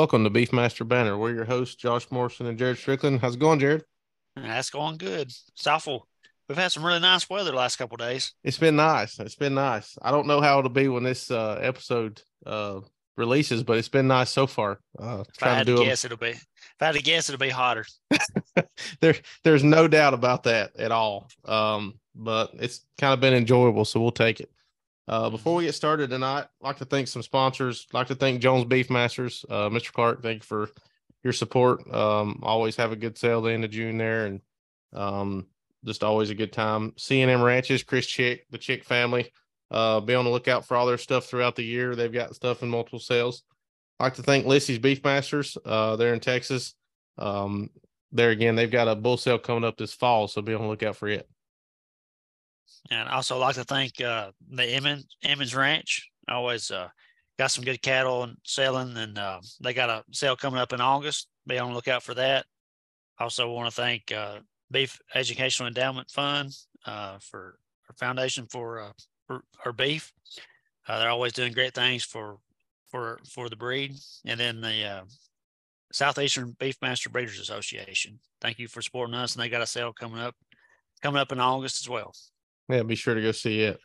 Welcome to Beefmaster Banner. We're your hosts, Josh Morrison and Jared Strickland. How's it going, Jared? That's going good. Southville, we've had some really nice weather the last couple days. It's been nice. It's been nice. I don't know how it'll be when this uh, episode uh, releases, but it's been nice so far. Uh, if I had to, to guess, it'll be. If I had to guess, it'll be hotter. there, there's no doubt about that at all. Um, but it's kind of been enjoyable, so we'll take it. Uh, before we get started tonight, I'd like to thank some sponsors. I'd like to thank Jones Beef Masters. Uh, Mr. Clark, thank you for your support. Um, always have a good sale the end of June there, and um, just always a good time. CNM Ranches, Chris Chick, the Chick family. Uh, be on the lookout for all their stuff throughout the year. They've got stuff in multiple sales. I'd like to thank Lissy's Beef Masters. Uh, they're in Texas. Um, there again, they've got a bull sale coming up this fall, so be on the lookout for it. And also like to thank uh, the Emmons, Emmons Ranch. Always uh, got some good cattle and selling, and uh, they got a sale coming up in August. Be on the lookout for that. Also, want to thank uh, Beef Educational Endowment Fund uh, for our foundation for, uh, for our beef. they're always doing great things for for for the breed, and then the Southeastern Beefmaster Breeders Association. Thank you for supporting us, and they got a sale coming up coming up in August as well. Yeah, be sure to go see it.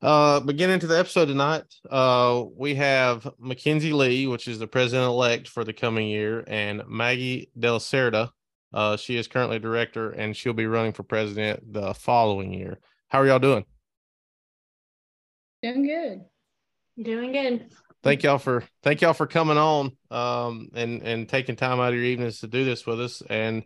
Uh, beginning to the episode tonight, uh, we have Mackenzie Lee, which is the president elect for the coming year, and Maggie Delacerda. Uh, she is currently director, and she'll be running for president the following year. How are y'all doing? Doing good. Doing good. Thank y'all for thank y'all for coming on um and and taking time out of your evenings to do this with us. And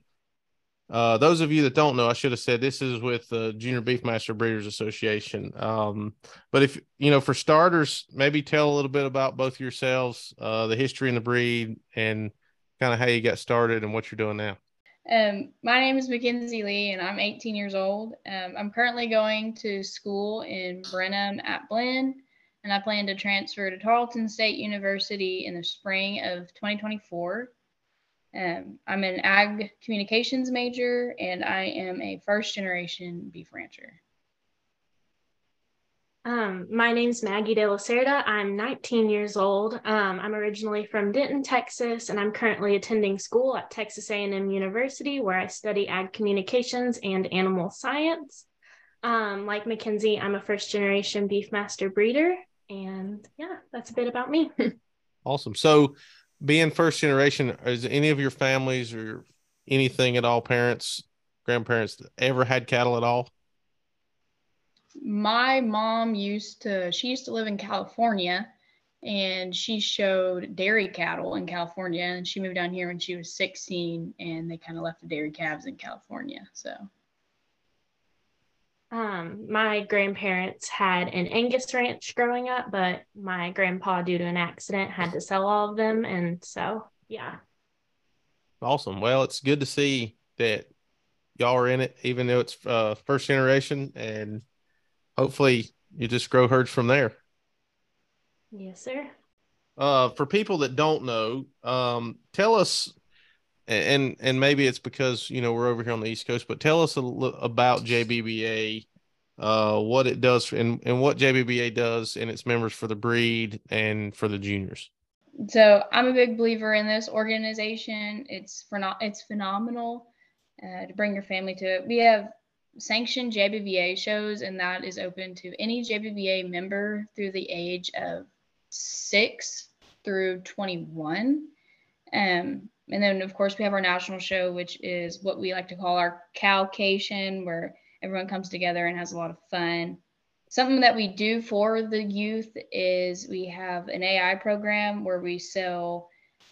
uh, those of you that don't know, I should have said this is with the Junior Beefmaster Breeders Association. Um, but if you know, for starters, maybe tell a little bit about both yourselves, uh, the history and the breed, and kind of how you got started and what you're doing now. Um, my name is Mackenzie Lee, and I'm 18 years old. Um, I'm currently going to school in Brenham at Blinn, and I plan to transfer to Tarleton State University in the spring of 2024. Um, I'm an ag communications major and I am a first generation beef rancher. Um, my name's Maggie Delacerda. I'm 19 years old. Um, I'm originally from Denton, Texas, and I'm currently attending school at Texas A&M University, where I study ag communications and animal science. Um, like Mackenzie, I'm a first generation Beefmaster breeder, and yeah, that's a bit about me. awesome. So, being first generation, is any of your families or anything at all, parents, grandparents, ever had cattle at all? My mom used to, she used to live in California and she showed dairy cattle in California. And she moved down here when she was 16 and they kind of left the dairy calves in California. So um, my grandparents had an Angus ranch growing up, but my grandpa, due to an accident, had to sell all of them. And so, yeah. Awesome. Well, it's good to see that y'all are in it, even though it's uh, first generation, and hopefully you just grow herds from there. Yes, sir. Uh, for people that don't know, um, tell us and and maybe it's because you know we're over here on the East Coast, but tell us a about JBBA, uh, what it does and and what JBBA does and its members for the breed and for the juniors. So I'm a big believer in this organization. It's for not it's phenomenal uh, to bring your family to it. We have sanctioned JBBA shows, and that is open to any JBBA member through the age of six through 21. Um, and then, of course, we have our national show, which is what we like to call our Calcation, where everyone comes together and has a lot of fun. Something that we do for the youth is we have an AI program where we sell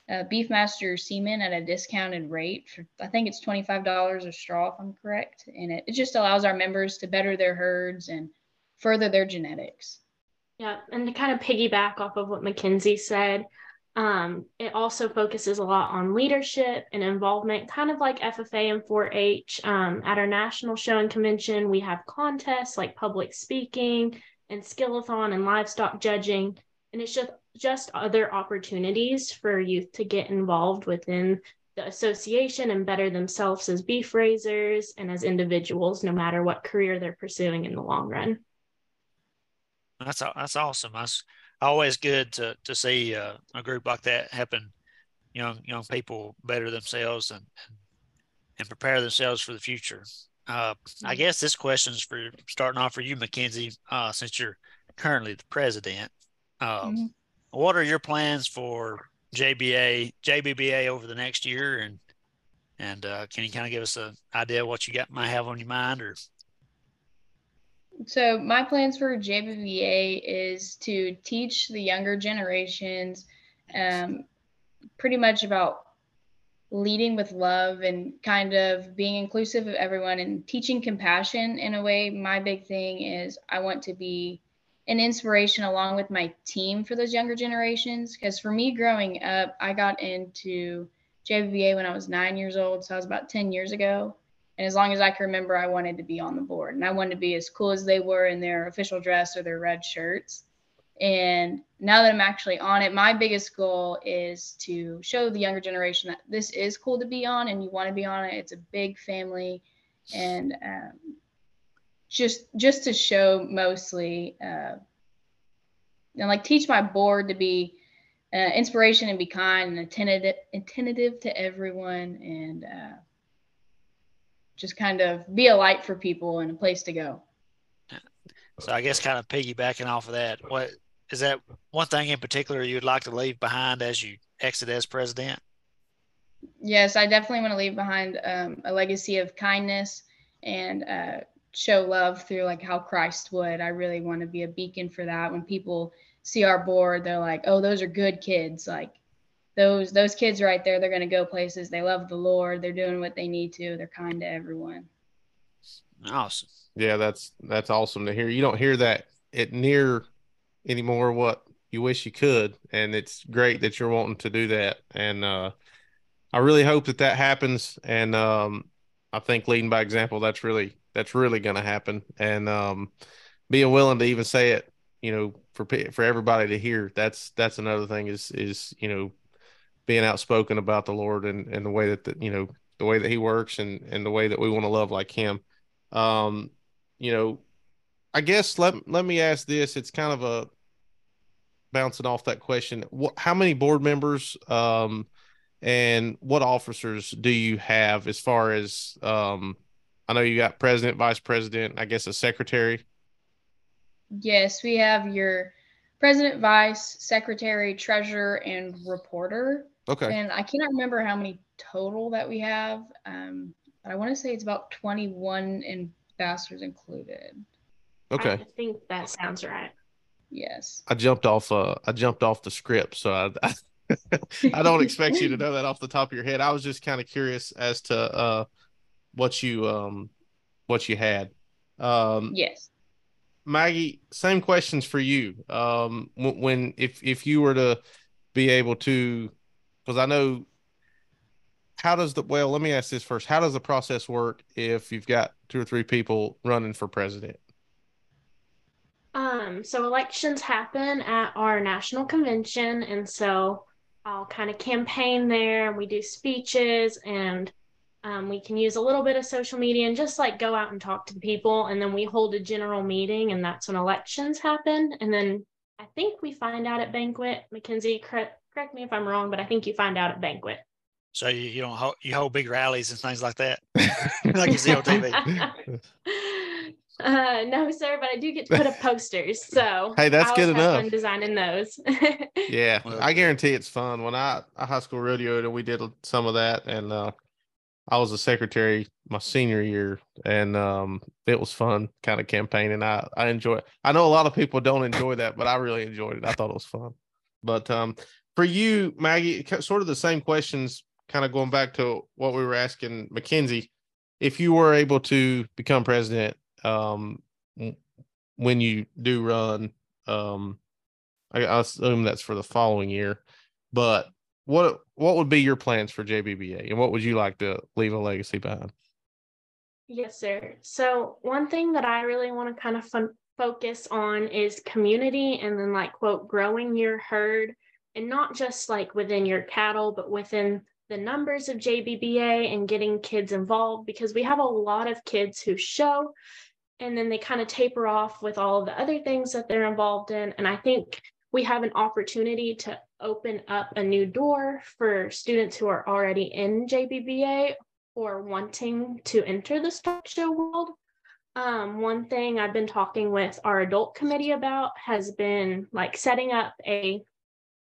uh, Beefmaster semen at a discounted rate. For, I think it's $25 a straw, if I'm correct. And it, it just allows our members to better their herds and further their genetics. Yeah, and to kind of piggyback off of what Mackenzie said, um, it also focuses a lot on leadership and involvement, kind of like FFA and 4 H. Um, at our national show and convention, we have contests like public speaking and skillathon and livestock judging. And it's just, just other opportunities for youth to get involved within the association and better themselves as beef raisers and as individuals, no matter what career they're pursuing in the long run. That's that's awesome. That's always good to to see uh, a group like that happen young young people better themselves and and prepare themselves for the future. Uh, I guess this question is for starting off for you, Mackenzie, uh, since you're currently the president. Uh, mm-hmm. What are your plans for JBA, JBBA over the next year, and and uh, can you kind of give us an idea of what you got might have on your mind, or? So my plans for JBBA is to teach the younger generations, um, pretty much about leading with love and kind of being inclusive of everyone and teaching compassion in a way. My big thing is I want to be an inspiration along with my team for those younger generations. Because for me growing up, I got into JBBA when I was nine years old. So I was about 10 years ago. And as long as I can remember, I wanted to be on the board and I wanted to be as cool as they were in their official dress or their red shirts. And now that I'm actually on it, my biggest goal is to show the younger generation that this is cool to be on and you want to be on it. It's a big family. And um, just just to show mostly uh, and like teach my board to be uh, inspiration and be kind and attentive, attentive to everyone and uh, just kind of be a light for people and a place to go. So I guess kind of piggybacking off of that, what is that one thing in particular you'd like to leave behind as you exit as president? Yes, I definitely want to leave behind um, a legacy of kindness and uh, show love through like how Christ would. I really want to be a beacon for that. When people see our board, they're like, "Oh, those are good kids." Like those those kids right there, they're going to go places. They love the Lord. They're doing what they need to. They're kind to everyone. Awesome. Yeah, that's that's awesome to hear. You don't hear that at near anymore what you wish you could and it's great that you're wanting to do that and uh i really hope that that happens and um i think leading by example that's really that's really going to happen and um being willing to even say it you know for for everybody to hear that's that's another thing is is you know being outspoken about the lord and and the way that the, you know the way that he works and and the way that we want to love like him um you know I guess let let me ask this. It's kind of a bouncing off that question. What, how many board members um, and what officers do you have as far as um, I know you got president, vice president, I guess a secretary. Yes, we have your president, vice, secretary, treasurer, and reporter. Okay. And I cannot remember how many total that we have. Um, but I want to say it's about 21 ambassadors included. Okay. I think that sounds right. Yes. I jumped off uh I jumped off the script, so I I, I don't expect you to know that off the top of your head. I was just kind of curious as to uh what you um what you had. Um Yes. Maggie, same questions for you. Um when if if you were to be able to because I know how does the well let me ask this first how does the process work if you've got two or three people running for president um, so elections happen at our national convention, and so I'll kind of campaign there, and we do speeches, and um, we can use a little bit of social media and just like go out and talk to people, and then we hold a general meeting, and that's when elections happen, and then I think we find out at banquet. Mackenzie, correct, correct me if I'm wrong, but I think you find out at banquet. So you, you don't hold, you hold big rallies and things like that, like you see on TV. Uh, no, sir, but I do get to put up posters. So hey, that's good enough. designing those. yeah, I guarantee it's fun. When I, I high school rodeo, we did some of that, and uh, I was a secretary my senior year, and um, it was fun, kind of campaigning. I I enjoy it. I know a lot of people don't enjoy that, but I really enjoyed it. I thought it was fun. But um, for you, Maggie, sort of the same questions, kind of going back to what we were asking Mackenzie. If you were able to become president um, when you do run. Um, I, I assume that's for the following year, but what what would be your plans for JBBA, and what would you like to leave a legacy behind? Yes, sir. So one thing that I really want to kind of fun, focus on is community, and then like quote growing your herd, and not just like within your cattle, but within the numbers of JBBA and getting kids involved because we have a lot of kids who show and then they kind of taper off with all the other things that they're involved in. And I think we have an opportunity to open up a new door for students who are already in JBBA or wanting to enter the stock show world. Um, one thing I've been talking with our adult committee about has been like setting up a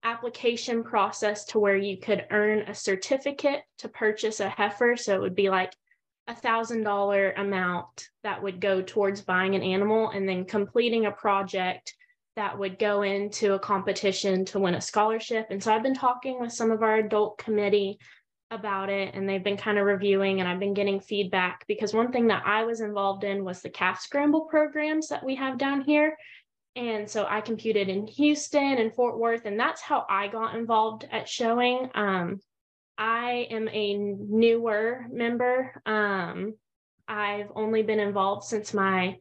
application process to where you could earn a certificate to purchase a heifer. So it would be like a thousand dollar amount that would go towards buying an animal and then completing a project that would go into a competition to win a scholarship. And so I've been talking with some of our adult committee about it and they've been kind of reviewing and I've been getting feedback because one thing that I was involved in was the calf scramble programs that we have down here. And so I computed in Houston and Fort Worth, and that's how I got involved at showing. Um, I am a newer member. Um, I've only been involved since my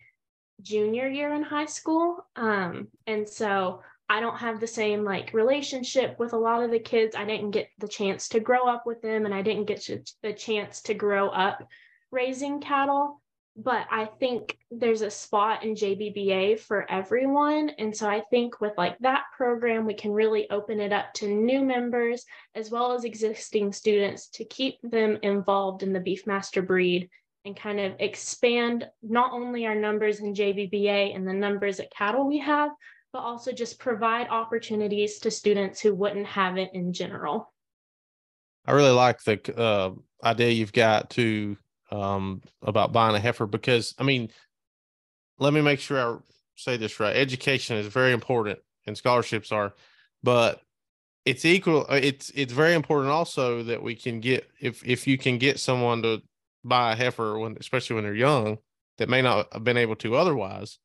junior year in high school. Um, and so I don't have the same like relationship with a lot of the kids. I didn't get the chance to grow up with them and I didn't get the chance to grow up raising cattle. But I think there's a spot in JBBA for everyone. And so I think with like that program, we can really open it up to new members as well as existing students to keep them involved in the Beefmaster breed and kind of expand not only our numbers in JBBA and the numbers of cattle we have, but also just provide opportunities to students who wouldn't have it in general. I really like the uh, idea you've got to um, about buying a heifer because I mean, let me make sure I say this right. Education is very important, and scholarships are, but it's equal. Uh, it's it's very important also that we can get if if you can get someone to buy a heifer when especially when they're young that may not have been able to otherwise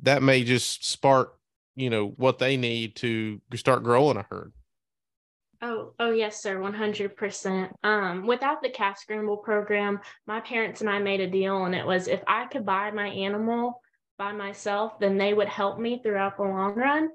that may just spark you know what they need to start growing a herd oh oh yes sir 100% um without the calf scramble program my parents and i made a deal and it was if i could buy my animal by myself then they would help me throughout the long run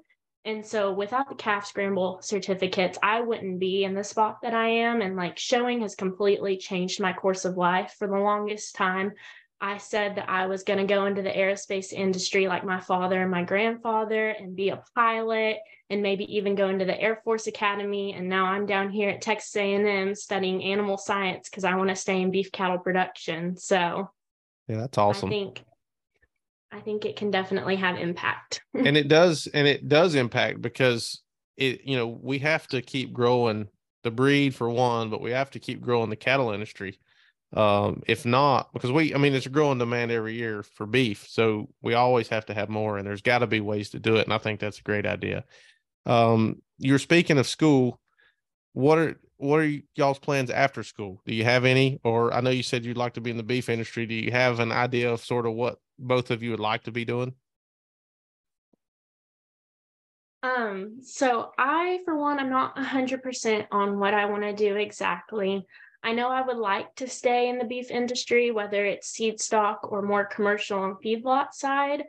and so without the calf scramble certificates, I wouldn't be in the spot that I am. And like showing has completely changed my course of life. For the longest time, I said that I was going to go into the aerospace industry like my father and my grandfather and be a pilot and maybe even go into the Air Force Academy. And now I'm down here at Texas A&M studying animal science because I want to stay in beef cattle production. So yeah, that's awesome. I think I think it can definitely have impact. and it does, and it does impact because it, you know, we have to keep growing the breed for one, but we have to keep growing the cattle industry. Um, if not, because we, I mean, it's a growing demand every year for beef, so we always have to have more, and there's got to be ways to do it. And I think that's a great idea. Um, you're speaking of school. What are what are y'all's plans after school? Do you have any? Or I know you said you'd like to be in the beef industry. Do you have an idea of sort of what both of you would like to be doing? Um, so I, for one, I'm not 100% on what I want to do exactly. I know I would like to stay in the beef industry, whether it's seed stock or more commercial and feedlot side.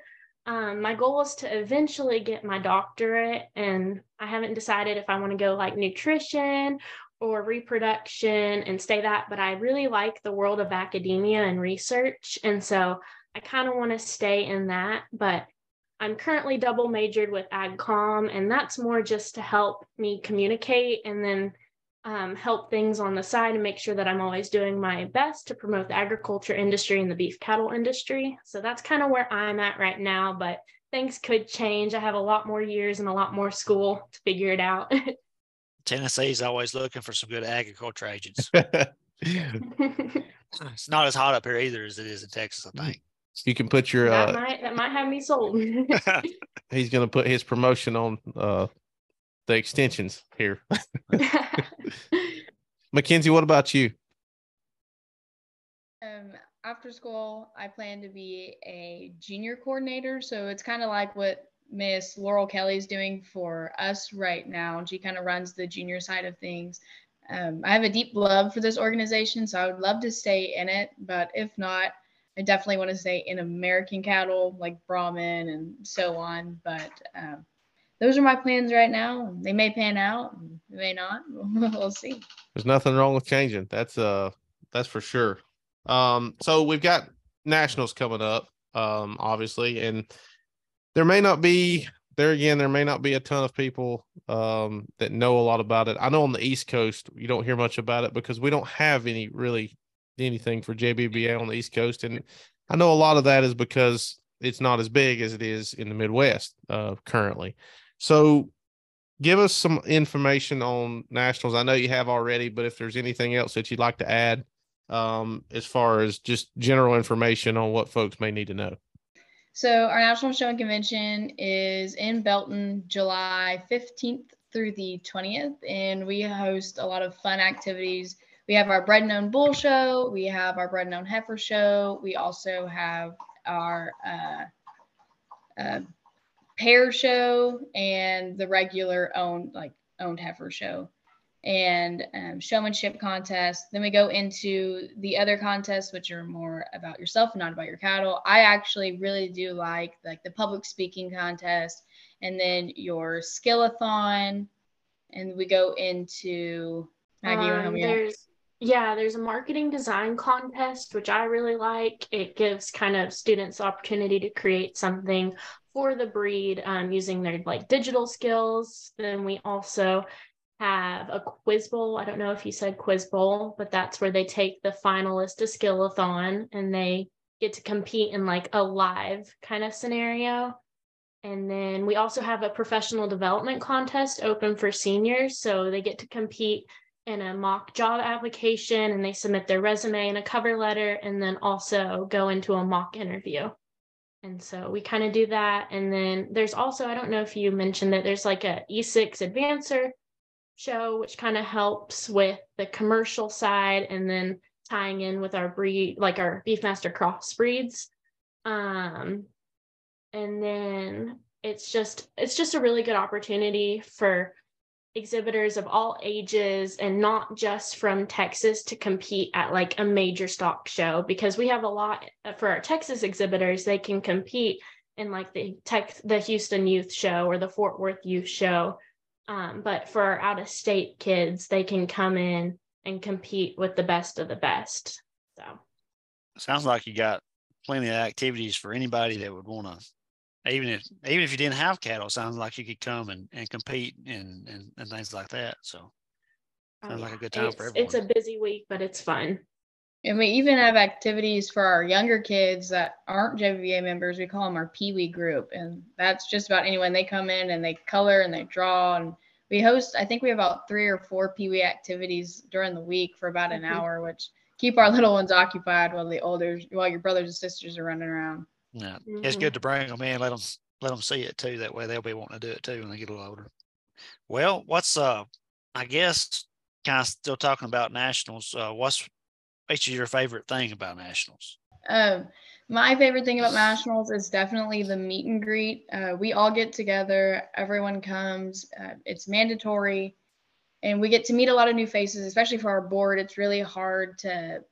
Um, my goal is to eventually get my doctorate, and I haven't decided if I want to go like nutrition or reproduction and stay that, but I really like the world of academia and research. And so I kind of want to stay in that, but I'm currently double majored with AgCom, and that's more just to help me communicate and then um, help things on the side and make sure that I'm always doing my best to promote the agriculture industry and the beef cattle industry. So that's kind of where I'm at right now, but things could change. I have a lot more years and a lot more school to figure it out. Tennessee's always looking for some good agriculture agents. it's not as hot up here either as it is in Texas, I think. You can put your that uh, might that might have me sold. he's gonna put his promotion on uh the extensions here. Mackenzie, what about you? Um, after school, I plan to be a junior coordinator. So it's kind of like what Miss Laurel Kelly is doing for us right now. She kind of runs the junior side of things. Um, I have a deep love for this organization, so I would love to stay in it. But if not, I definitely want to stay in American cattle like Brahman and so on. But uh, those are my plans right now. They may pan out, they may not. we'll see. There's nothing wrong with changing. That's uh that's for sure. Um, so we've got nationals coming up, um, obviously, and there may not be there again, there may not be a ton of people um, that know a lot about it. I know on the East Coast, you don't hear much about it because we don't have any really anything for JBBA on the East Coast, and I know a lot of that is because it's not as big as it is in the Midwest uh, currently. So, give us some information on nationals. I know you have already, but if there's anything else that you'd like to add um, as far as just general information on what folks may need to know. So our national show and convention is in Belton, July 15th through the 20th, and we host a lot of fun activities. We have our Bred and Owned bull show. We have our Bred and Owned heifer show. We also have our uh, uh, pair show and the regular owned like owned heifer show and um, showmanship contest. Then we go into the other contests, which are more about yourself and not about your cattle. I actually really do like like the public speaking contest, and then your skillathon, and we go into Maggie. Um, there's yeah, there's a marketing design contest, which I really like. It gives kind of students the opportunity to create something for the breed um, using their like digital skills. Then we also have a quiz bowl. I don't know if you said quiz bowl, but that's where they take the finalist to skillathon and they get to compete in like a live kind of scenario. And then we also have a professional development contest open for seniors. So they get to compete in a mock job application and they submit their resume and a cover letter and then also go into a mock interview. And so we kind of do that. And then there's also, I don't know if you mentioned that there's like a E6 advancer show, which kind of helps with the commercial side and then tying in with our breed, like our Beefmaster crossbreeds. Um, and then it's just it's just a really good opportunity for exhibitors of all ages and not just from Texas to compete at like a major stock show because we have a lot for our Texas exhibitors they can compete in like the tech the Houston Youth Show or the Fort Worth Youth Show um, but for our out of state kids, they can come in and compete with the best of the best. So sounds like you got plenty of activities for anybody that would want to even if even if you didn't have cattle, sounds like you could come and, and compete and, and, and things like that. So sounds oh, like a good time it's, for everyone. It's a busy week, but it's fun. And we even have activities for our younger kids that aren't JBBA members. We call them our Pee Wee group. And that's just about anyone. They come in and they color and they draw. And we host, I think we have about three or four Pee Wee activities during the week for about an mm-hmm. hour, which keep our little ones occupied while the older, while your brothers and sisters are running around. Yeah. Mm-hmm. It's good to bring them in, let them, let them see it too. That way they'll be wanting to do it too when they get a little older. Well, what's, uh, I guess, kind of still talking about nationals. Uh, what's What's your favorite thing about nationals? Um, my favorite thing about nationals is definitely the meet and greet. Uh, we all get together, everyone comes. Uh, it's mandatory, and we get to meet a lot of new faces, especially for our board. It's really hard to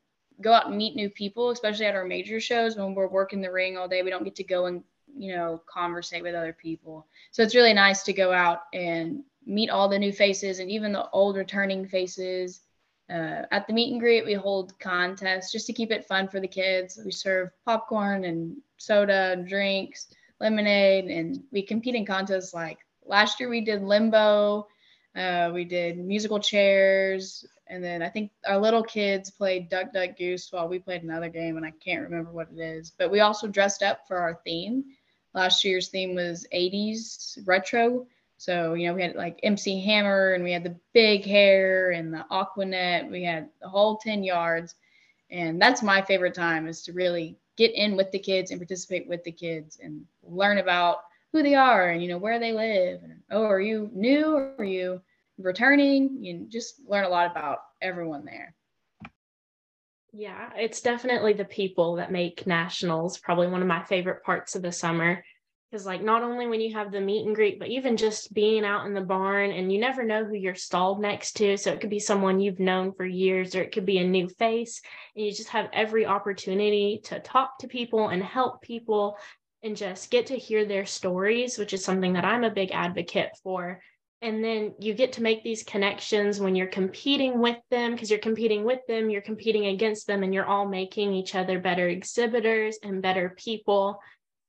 go out and meet new people, especially at our major shows when we're working the ring all day. We don't get to go and you know conversate with other people. So it's really nice to go out and meet all the new faces and even the old returning faces uh, at the meet and greet, we hold contests just to keep it fun for the kids. We serve popcorn and soda and drinks, lemonade, and we compete in contests like last year we did limbo, uh, we did musical chairs, and then I think our little kids played Duck Duck Goose while we played another game, and I can't remember what it is. But we also dressed up for our theme. Last year's theme was 80s retro. So, you know, we had like MC Hammer and we had the big hair and the Aqua Net. We had the whole 10 yards. And that's my favorite time is to really get in with the kids and participate with the kids and learn about who they are and, you know, where they live. And, oh, are you new? Or are you returning? You just learn a lot about everyone there. Yeah, it's definitely the people that make nationals probably one of my favorite parts of the summer because like not only when you have the meet and greet but even just being out in the barn and you never know who you're stalled next to so it could be someone you've known for years or it could be a new face and you just have every opportunity to talk to people and help people and just get to hear their stories which is something that I'm a big advocate for and then you get to make these connections when you're competing with them because you're competing with them you're competing against them and you're all making each other better exhibitors and better people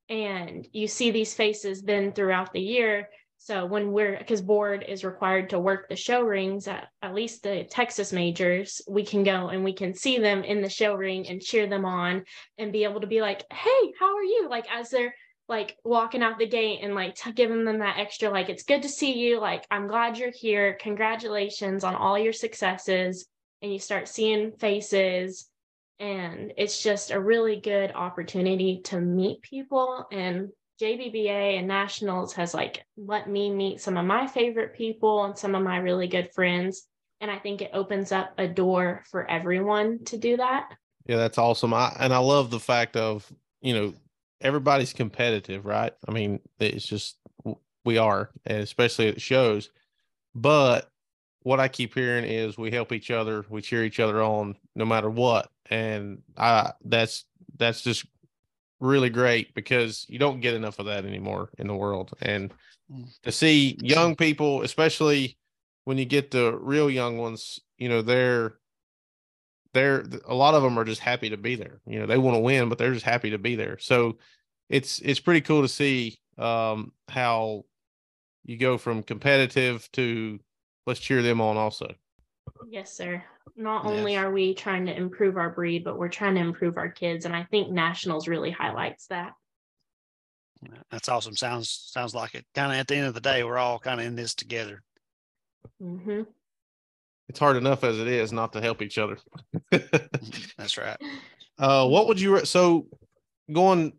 and you see these faces then throughout the year so when we're because board is required to work the show rings at at least the Texas majors, we can go and we can see them in the show ring and cheer them on and be able to be like, "Hey, how are you?" Like as they're like walking out the gate and like t- giving them that extra like it's good to see you like i'm glad you're here congratulations on all your successes and you start seeing faces and it's just a really good opportunity to meet people and JBBA and Nationals has like let me meet some of my favorite people and some of my really good friends. And I think it opens up a door for everyone to do that. Yeah, that's awesome. I and I love the fact of, you know, everybody's competitive, right? I mean, it's just we are, and especially at shows. But what I keep hearing is we help each other, we cheer each other on no matter what. And I that's that's just really great because you don't get enough of that anymore in the world. And to see young people, especially when you get the real young ones, you know, they're they're a lot of them are just happy to be there. You know, they want to win, but they're just happy to be there. So it's it's pretty cool to see um how you go from competitive to let's cheer them on also. Yes, sir not yes. only are we trying to improve our breed, but we're trying to improve our kids. And I think nationals really highlights that. That's awesome. Sounds sounds like it. Kind of at the end of the day, we're all kind of in this together. Mm-hmm. It's hard enough as it is not to help each other. That's right. Uh, what would you so going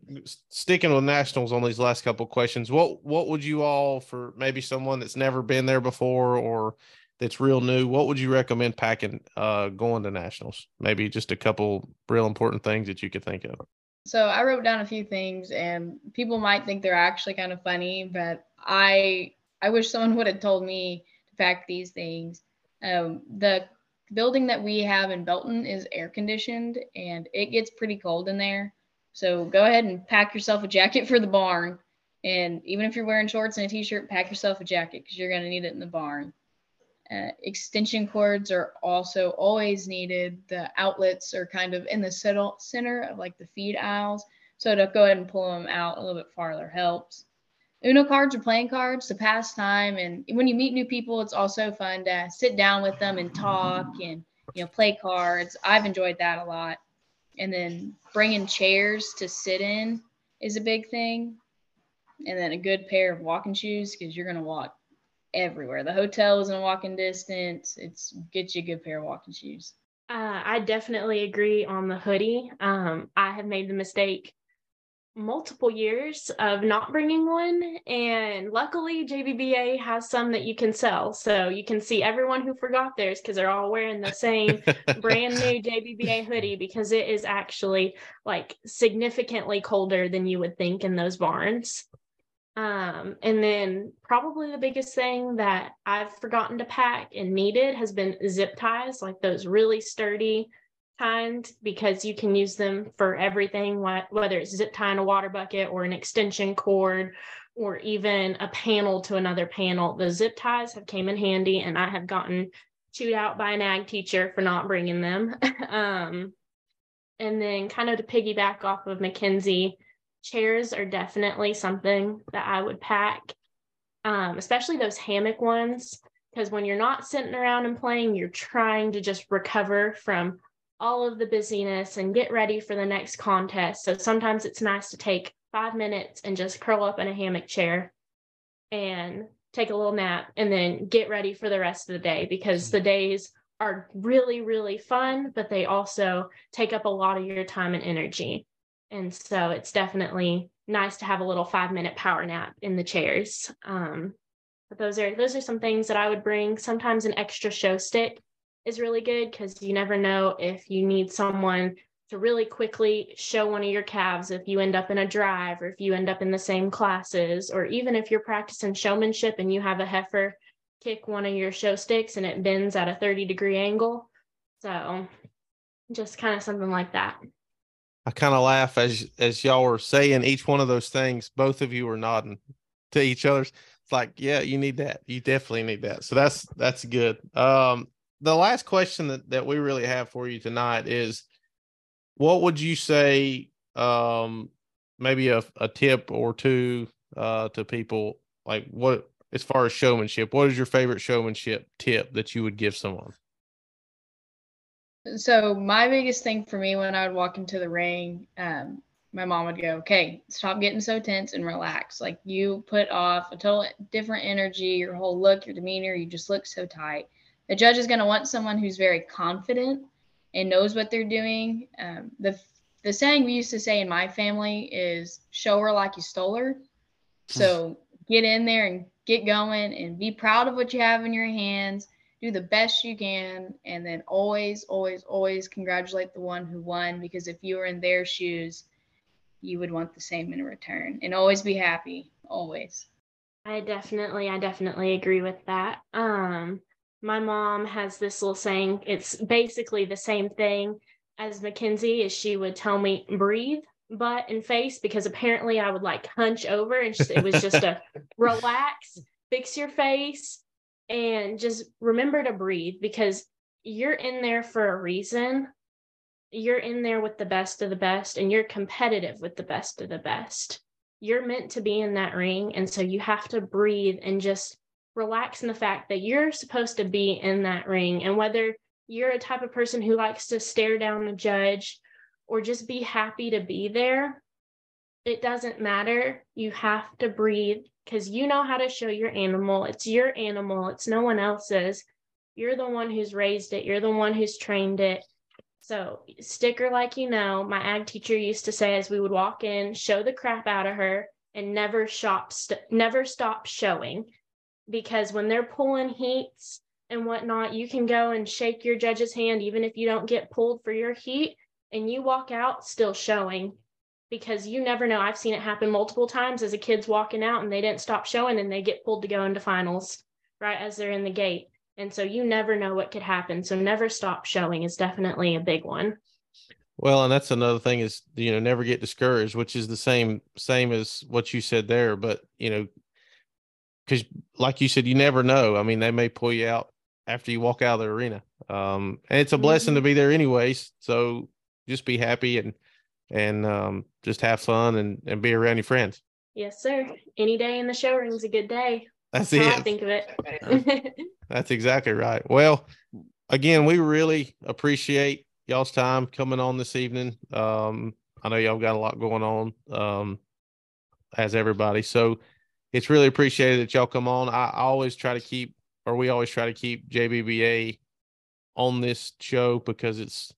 sticking with nationals on these last couple questions? What what would you all for maybe someone that's never been there before or that's real new, what would you recommend packing uh, going to nationals? Maybe just a couple real important things that you could think of. So I wrote down a few things, and people might think they're actually kind of funny, but I I wish someone would have told me to pack these things. Um, the building that we have in Belton is air conditioned, and it gets pretty cold in there. So go ahead and pack yourself a jacket for the barn. And even if you're wearing shorts and a t-shirt, pack yourself a jacket because you're going to need it in the barn. Uh, extension cords are also always needed. The outlets are kind of in the center of like the feed aisles. So to go ahead and pull them out a little bit farther helps. Uno cards are playing cards to pass time. And when you meet new people, it's also fun to sit down with them and talk and, you know, play cards. I've enjoyed that a lot. And then bringing chairs to sit in is a big thing. And then a good pair of walking shoes because you're going to walk everywhere. The hotel is in a walking distance. It's get you a good pair of walking shoes. Uh, I definitely agree on the hoodie. Um, I have made the mistake multiple years of not bringing one, and luckily JBBA has some that you can sell, so you can see everyone who forgot theirs because they're all wearing the same brand new JBBA hoodie because it is actually like significantly colder than you would think in those barns. Um, and then probably the biggest thing that I've forgotten to pack and needed has been zip ties, like those really sturdy kind, because you can use them for everything, whether it's zip tying a water bucket or an extension cord or even a panel to another panel. The zip ties have came in handy and I have gotten chewed out by an ag teacher for not bringing them. um, and then kind of to piggyback off of Mackenzie, chairs are definitely something that I would pack, um, especially those hammock ones. Because when you're not sitting around and playing, you're trying to just recover from all of the busyness and get ready for the next contest. So sometimes it's nice to take five minutes and just curl up in a hammock chair and take a little nap and then get ready for the rest of the day because the days are really, really fun, but they also take up a lot of your time and energy. And so it's definitely nice to have a little five minute power nap in the chairs. Um, but those are those are some things that I would bring. Sometimes an extra show stick is really good because you never know if you need someone to really quickly show one of your calves if you end up in a drive or if you end up in the same classes or even if you're practicing showmanship and you have a heifer kick one of your show sticks and it bends at a 30 degree angle. So just kind of something like that. I kind of laugh as as y'all were saying each one of those things. Both of you were nodding to each other. It's like, yeah, you need that. You definitely need that. So that's that's good. Um, the last question that that we really have for you tonight is, what would you say um maybe a, a tip or two uh, to people? Like what as far as showmanship what is your favorite showmanship tip that you would give someone? So my biggest thing for me when i would walk into the ring um, my mom would go okay stop getting so tense and relax. Like you put off a total different energy your whole look your demeanor you just look so tight the judge is going to want someone who's very confident and knows what they're doing um, the the saying we used to say in my family is show her like you stole her so get in there and get going and be proud of what you have in your hands. Do the best you can. And then always, always, always congratulate the one who won because if you were in their shoes, you would want the same in return and always be happy. Always. I definitely, I definitely agree with that. Um, my mom has this little saying, it's basically the same thing as Mackenzie, is she would tell me, breathe, butt and face because apparently I would like hunch over and it was just a relax, fix your face, and just remember to breathe because you're in there for a reason. You're in there with the best of the best and you're competitive with the best of the best. You're meant to be in that ring. And so you have to breathe and just relax in the fact that you're supposed to be in that ring. And whether you're a type of person who likes to stare down a judge or just be happy to be there, it doesn't matter. You have to breathe because you know how to show your animal. It's your animal, it's no one else's. You're the one who's raised it, you're the one who's trained it. So, sticker like you know, my ag teacher used to say as we would walk in, show the crap out of her and never shop st- never stop showing because when they're pulling heats and whatnot, you can go and shake your judge's hand even if you don't get pulled for your heat and you walk out still showing because you never know. I've seen it happen multiple times as a kid's walking out and they didn't stop showing and they get pulled to go into finals right as they're in the gate. And so you never know what could happen. So never stop showing is definitely a big one. Well, and that's another thing is you know never get discouraged, which is the same same as what you said there. But you know, because like you said, you never know. I mean, they may pull you out after you walk out of the arena, um, and it's a blessing mm-hmm. to be there anyways. So just be happy and and um, just have fun and and be around your friends. Yes, sir. Any day in the show is a good day. That's, That's it. I think of it. That's exactly right. Well, again, we really appreciate y'all's time coming on this evening. Um, I know y'all got a lot going on, um, as everybody. So it's really appreciated that y'all come on. I, I always try to keep, or we always try to keep JBBA on this show because it's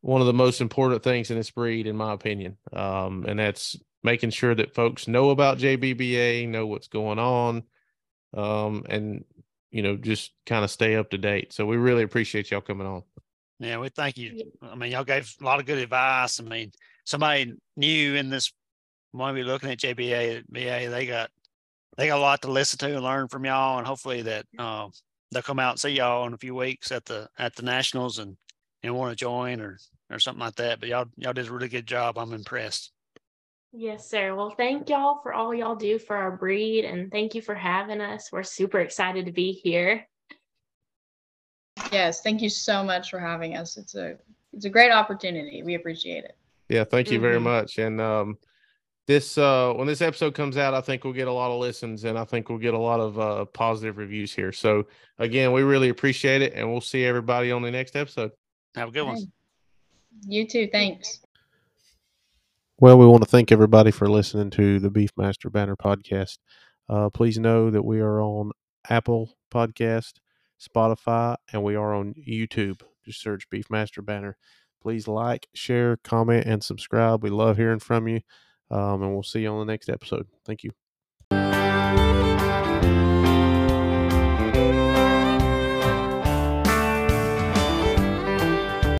one of the most important things in this breed, in my opinion. Um, and that's making sure that folks know about JBBA, know what's going on, um, and you know, just kind of stay up to date. So we really appreciate y'all coming on. Yeah, we thank you. I mean, y'all gave a lot of good advice. I mean, somebody new in this might be looking at JBA, BA, they got they got a lot to listen to and learn from y'all, and hopefully that uh, they'll come out and see y'all in a few weeks at the at the nationals and and want to join or or something like that. But y'all y'all did a really good job. I'm impressed. Yes, sir. Well, thank y'all for all y'all do for our breed and thank you for having us. We're super excited to be here. Yes, thank you so much for having us. It's a it's a great opportunity. We appreciate it. Yeah, thank you mm-hmm. very much. And um this uh when this episode comes out, I think we'll get a lot of listens and I think we'll get a lot of uh positive reviews here. So again, we really appreciate it and we'll see everybody on the next episode. Have a good one. You too. Thanks. Well, we want to thank everybody for listening to the Beefmaster Banner podcast. Uh, please know that we are on Apple Podcast, Spotify, and we are on YouTube. Just search Beefmaster Banner. Please like, share, comment, and subscribe. We love hearing from you. Um, and we'll see you on the next episode. Thank you.